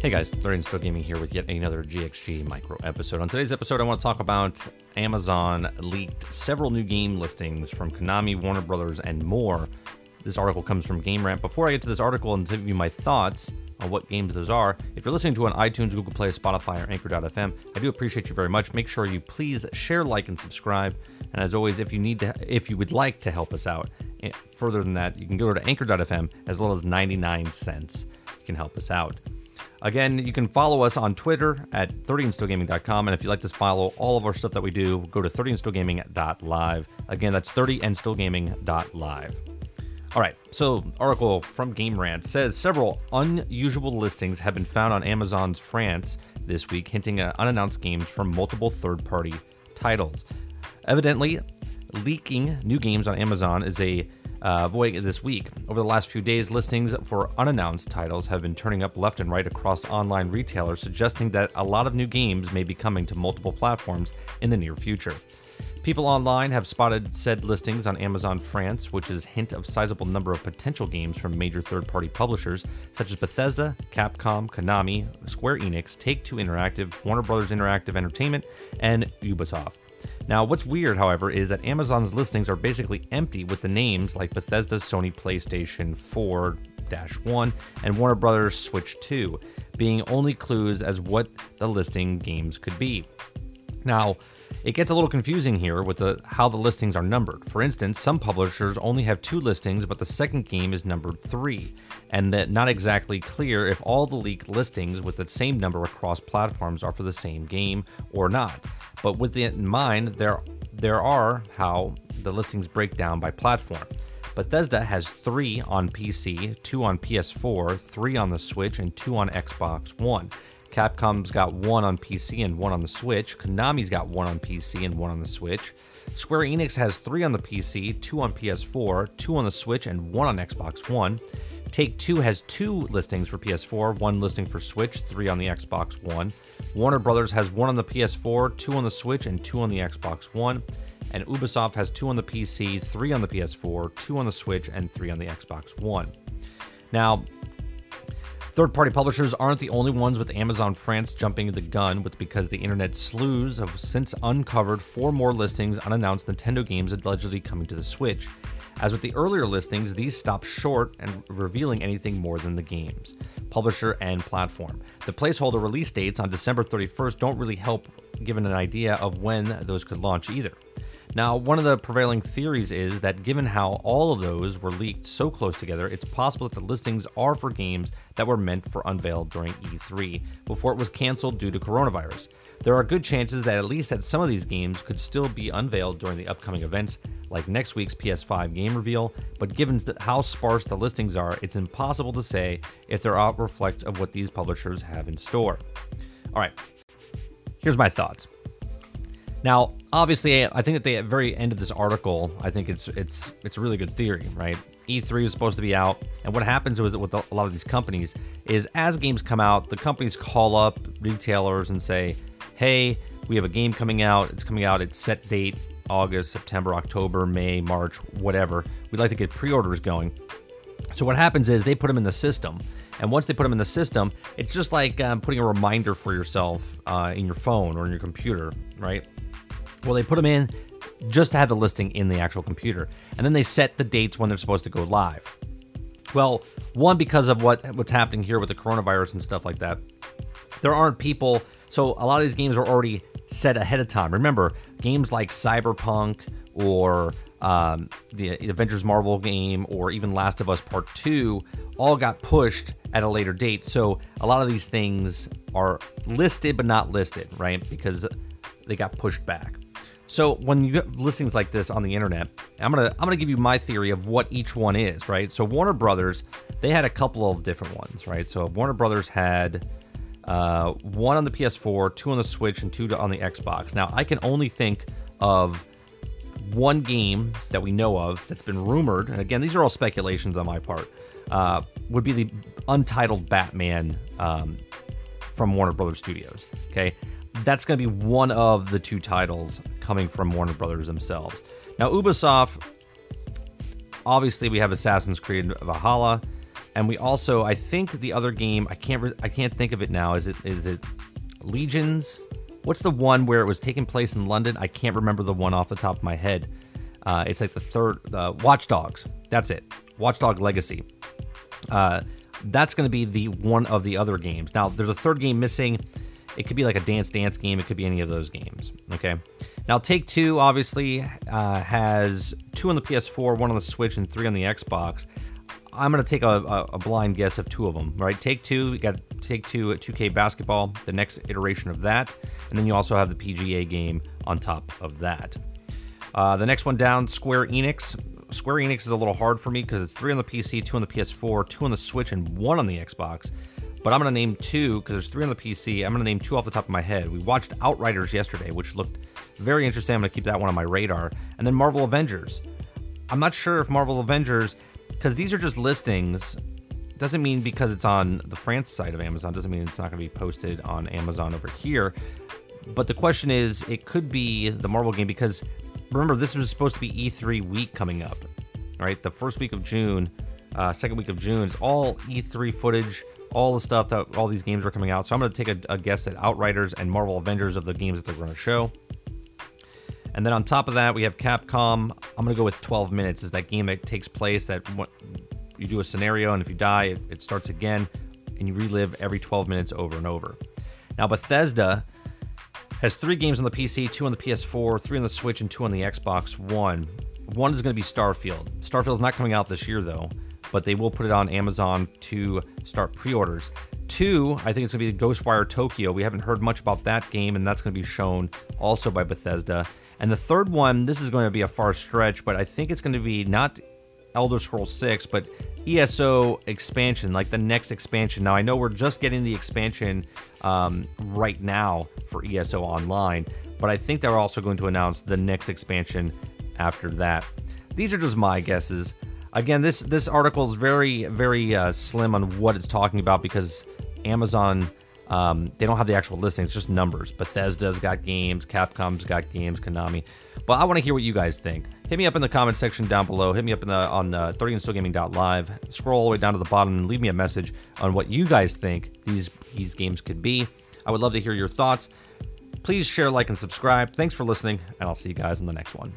Hey guys, Third Still Gaming here with yet another GXG micro episode. On today's episode, I want to talk about Amazon leaked several new game listings from Konami, Warner Brothers, and more. This article comes from Game Rant. Before I get to this article and give you my thoughts on what games those are, if you're listening to on iTunes, Google Play, Spotify, or Anchor.fm, I do appreciate you very much. Make sure you please share, like, and subscribe. And as always, if you need to, if you would like to help us out eh, further than that, you can go to Anchor.fm as little as 99 cents. You can help us out. Again, you can follow us on Twitter at 30andstillgaming.com. And if you'd like to follow all of our stuff that we do, go to 30andstillgaming.live. Again, that's 30andstillgaming.live. All right, so article from Game Rant says several unusual listings have been found on Amazon's France this week, hinting at unannounced games from multiple third-party titles. Evidently, leaking new games on Amazon is a uh, this week. Over the last few days, listings for unannounced titles have been turning up left and right across online retailers, suggesting that a lot of new games may be coming to multiple platforms in the near future. People online have spotted said listings on Amazon France, which is hint of sizable number of potential games from major third-party publishers such as Bethesda, Capcom, Konami, Square Enix, Take-Two Interactive, Warner Brothers Interactive Entertainment, and Ubisoft. Now, what's weird, however, is that Amazon's listings are basically empty with the names like Bethesda's Sony PlayStation 4 1 and Warner Brothers Switch 2 being only clues as what the listing games could be. Now, it gets a little confusing here with the, how the listings are numbered. For instance, some publishers only have two listings, but the second game is numbered three, and that not exactly clear if all the leaked listings with the same number across platforms are for the same game or not. But with it in mind, there there are how the listings break down by platform. Bethesda has three on PC, two on PS4, three on the Switch, and two on Xbox One. Capcom's got one on PC and one on the Switch. Konami's got one on PC and one on the Switch. Square Enix has three on the PC, two on PS4, two on the Switch, and one on Xbox One. Take Two has two listings for PS4, one listing for Switch, three on the Xbox One. Warner Brothers has one on the PS4, two on the Switch, and two on the Xbox One. And Ubisoft has two on the PC, three on the PS4, two on the Switch, and three on the Xbox One. Now, Third party publishers aren't the only ones with Amazon France jumping the gun with because the internet sleuths have since uncovered four more listings unannounced Nintendo games allegedly coming to the Switch. As with the earlier listings, these stop short and revealing anything more than the games, publisher, and platform. The placeholder release dates on December 31st don't really help given an idea of when those could launch either. Now, one of the prevailing theories is that given how all of those were leaked so close together, it's possible that the listings are for games that were meant for unveiled during E3 before it was canceled due to coronavirus. There are good chances that at least that some of these games could still be unveiled during the upcoming events, like next week's PS5 game reveal, but given how sparse the listings are, it's impossible to say if they're out reflect of what these publishers have in store. All right, here's my thoughts. Now, obviously, I think that at the very end of this article, I think it's it's it's a really good theory, right? E3 is supposed to be out, and what happens with with a lot of these companies is as games come out, the companies call up retailers and say, "Hey, we have a game coming out. It's coming out. It's set date August, September, October, May, March, whatever. We'd like to get pre-orders going." So what happens is they put them in the system, and once they put them in the system, it's just like um, putting a reminder for yourself uh, in your phone or in your computer, right? Well, they put them in just to have the listing in the actual computer, and then they set the dates when they're supposed to go live. Well, one because of what what's happening here with the coronavirus and stuff like that, there aren't people. So a lot of these games are already set ahead of time. Remember, games like Cyberpunk or um, the Avengers Marvel game or even Last of Us Part 2 all got pushed at a later date. So a lot of these things are listed but not listed, right? Because they got pushed back. So when you get listings like this on the internet, I'm gonna I'm gonna give you my theory of what each one is, right? So Warner Brothers, they had a couple of different ones, right? So Warner Brothers had uh, one on the PS4, two on the Switch, and two on the Xbox. Now I can only think of one game that we know of that's been rumored, and again, these are all speculations on my part, uh, would be the untitled Batman um, from Warner Brothers Studios. Okay, that's going to be one of the two titles coming from Warner Brothers themselves. Now, Ubisoft, obviously, we have Assassin's Creed Valhalla. and we also, I think the other game, I can't, re- I can't think of it now. Is it, is it Legions? What's the one where it was taking place in London? I can't remember the one off the top of my head. Uh, it's like the third, uh, Watch Dogs. That's it. Watchdog Legacy. Uh, that's going to be the one of the other games. Now, there's a third game missing. It could be like a Dance Dance game. It could be any of those games. Okay. Now, Take Two obviously uh, has two on the PS4, one on the Switch, and three on the Xbox. I'm going to take a, a, a, blind guess of two of them, right? Take Two, you got Take Two at 2K Basketball, the next iteration of that. And then you also have the PGA game on top of that. Uh, the next one down, Square Enix. Square Enix is a little hard for me because it's three on the PC, two on the PS4, two on the Switch, and one on the Xbox. But I'm going to name two because there's three on the PC. I'm going to name two off the top of my head. We watched Outriders yesterday, which looked very interesting. I'm going to keep that one on my radar. And then Marvel Avengers. I'm not sure if Marvel Avengers, because these are just listings, doesn't mean because it's on the France side of Amazon, doesn't mean it's not going to be posted on Amazon over here. But the question is, it could be the Marvel game because remember, this was supposed to be E3 week coming up, right? The first week of June, uh, second week of June is all E3 footage, all the stuff that all these games are coming out. So I'm going to take a, a guess at Outriders and Marvel Avengers of the games that they're going to show. And then on top of that, we have Capcom. I'm going to go with 12 minutes. Is that game that takes place that what, you do a scenario, and if you die, it, it starts again, and you relive every 12 minutes over and over. Now, Bethesda has three games on the PC, two on the PS4, three on the Switch, and two on the Xbox One. One is going to be Starfield. Starfield is not coming out this year, though, but they will put it on Amazon to start pre orders. Two, I think it's going to be Ghostwire Tokyo. We haven't heard much about that game, and that's going to be shown also by Bethesda. And the third one, this is going to be a far stretch, but I think it's going to be not Elder Scrolls 6, but ESO expansion, like the next expansion. Now, I know we're just getting the expansion um, right now for ESO Online, but I think they're also going to announce the next expansion after that. These are just my guesses. Again, this this article is very very uh, slim on what it's talking about because Amazon um, they don't have the actual listing; it's just numbers. Bethesda's got games, Capcom's got games, Konami. But I want to hear what you guys think. Hit me up in the comment section down below. Hit me up in the on the 30andstillgaming.live. Scroll all the way down to the bottom and leave me a message on what you guys think these these games could be. I would love to hear your thoughts. Please share, like, and subscribe. Thanks for listening, and I'll see you guys in the next one.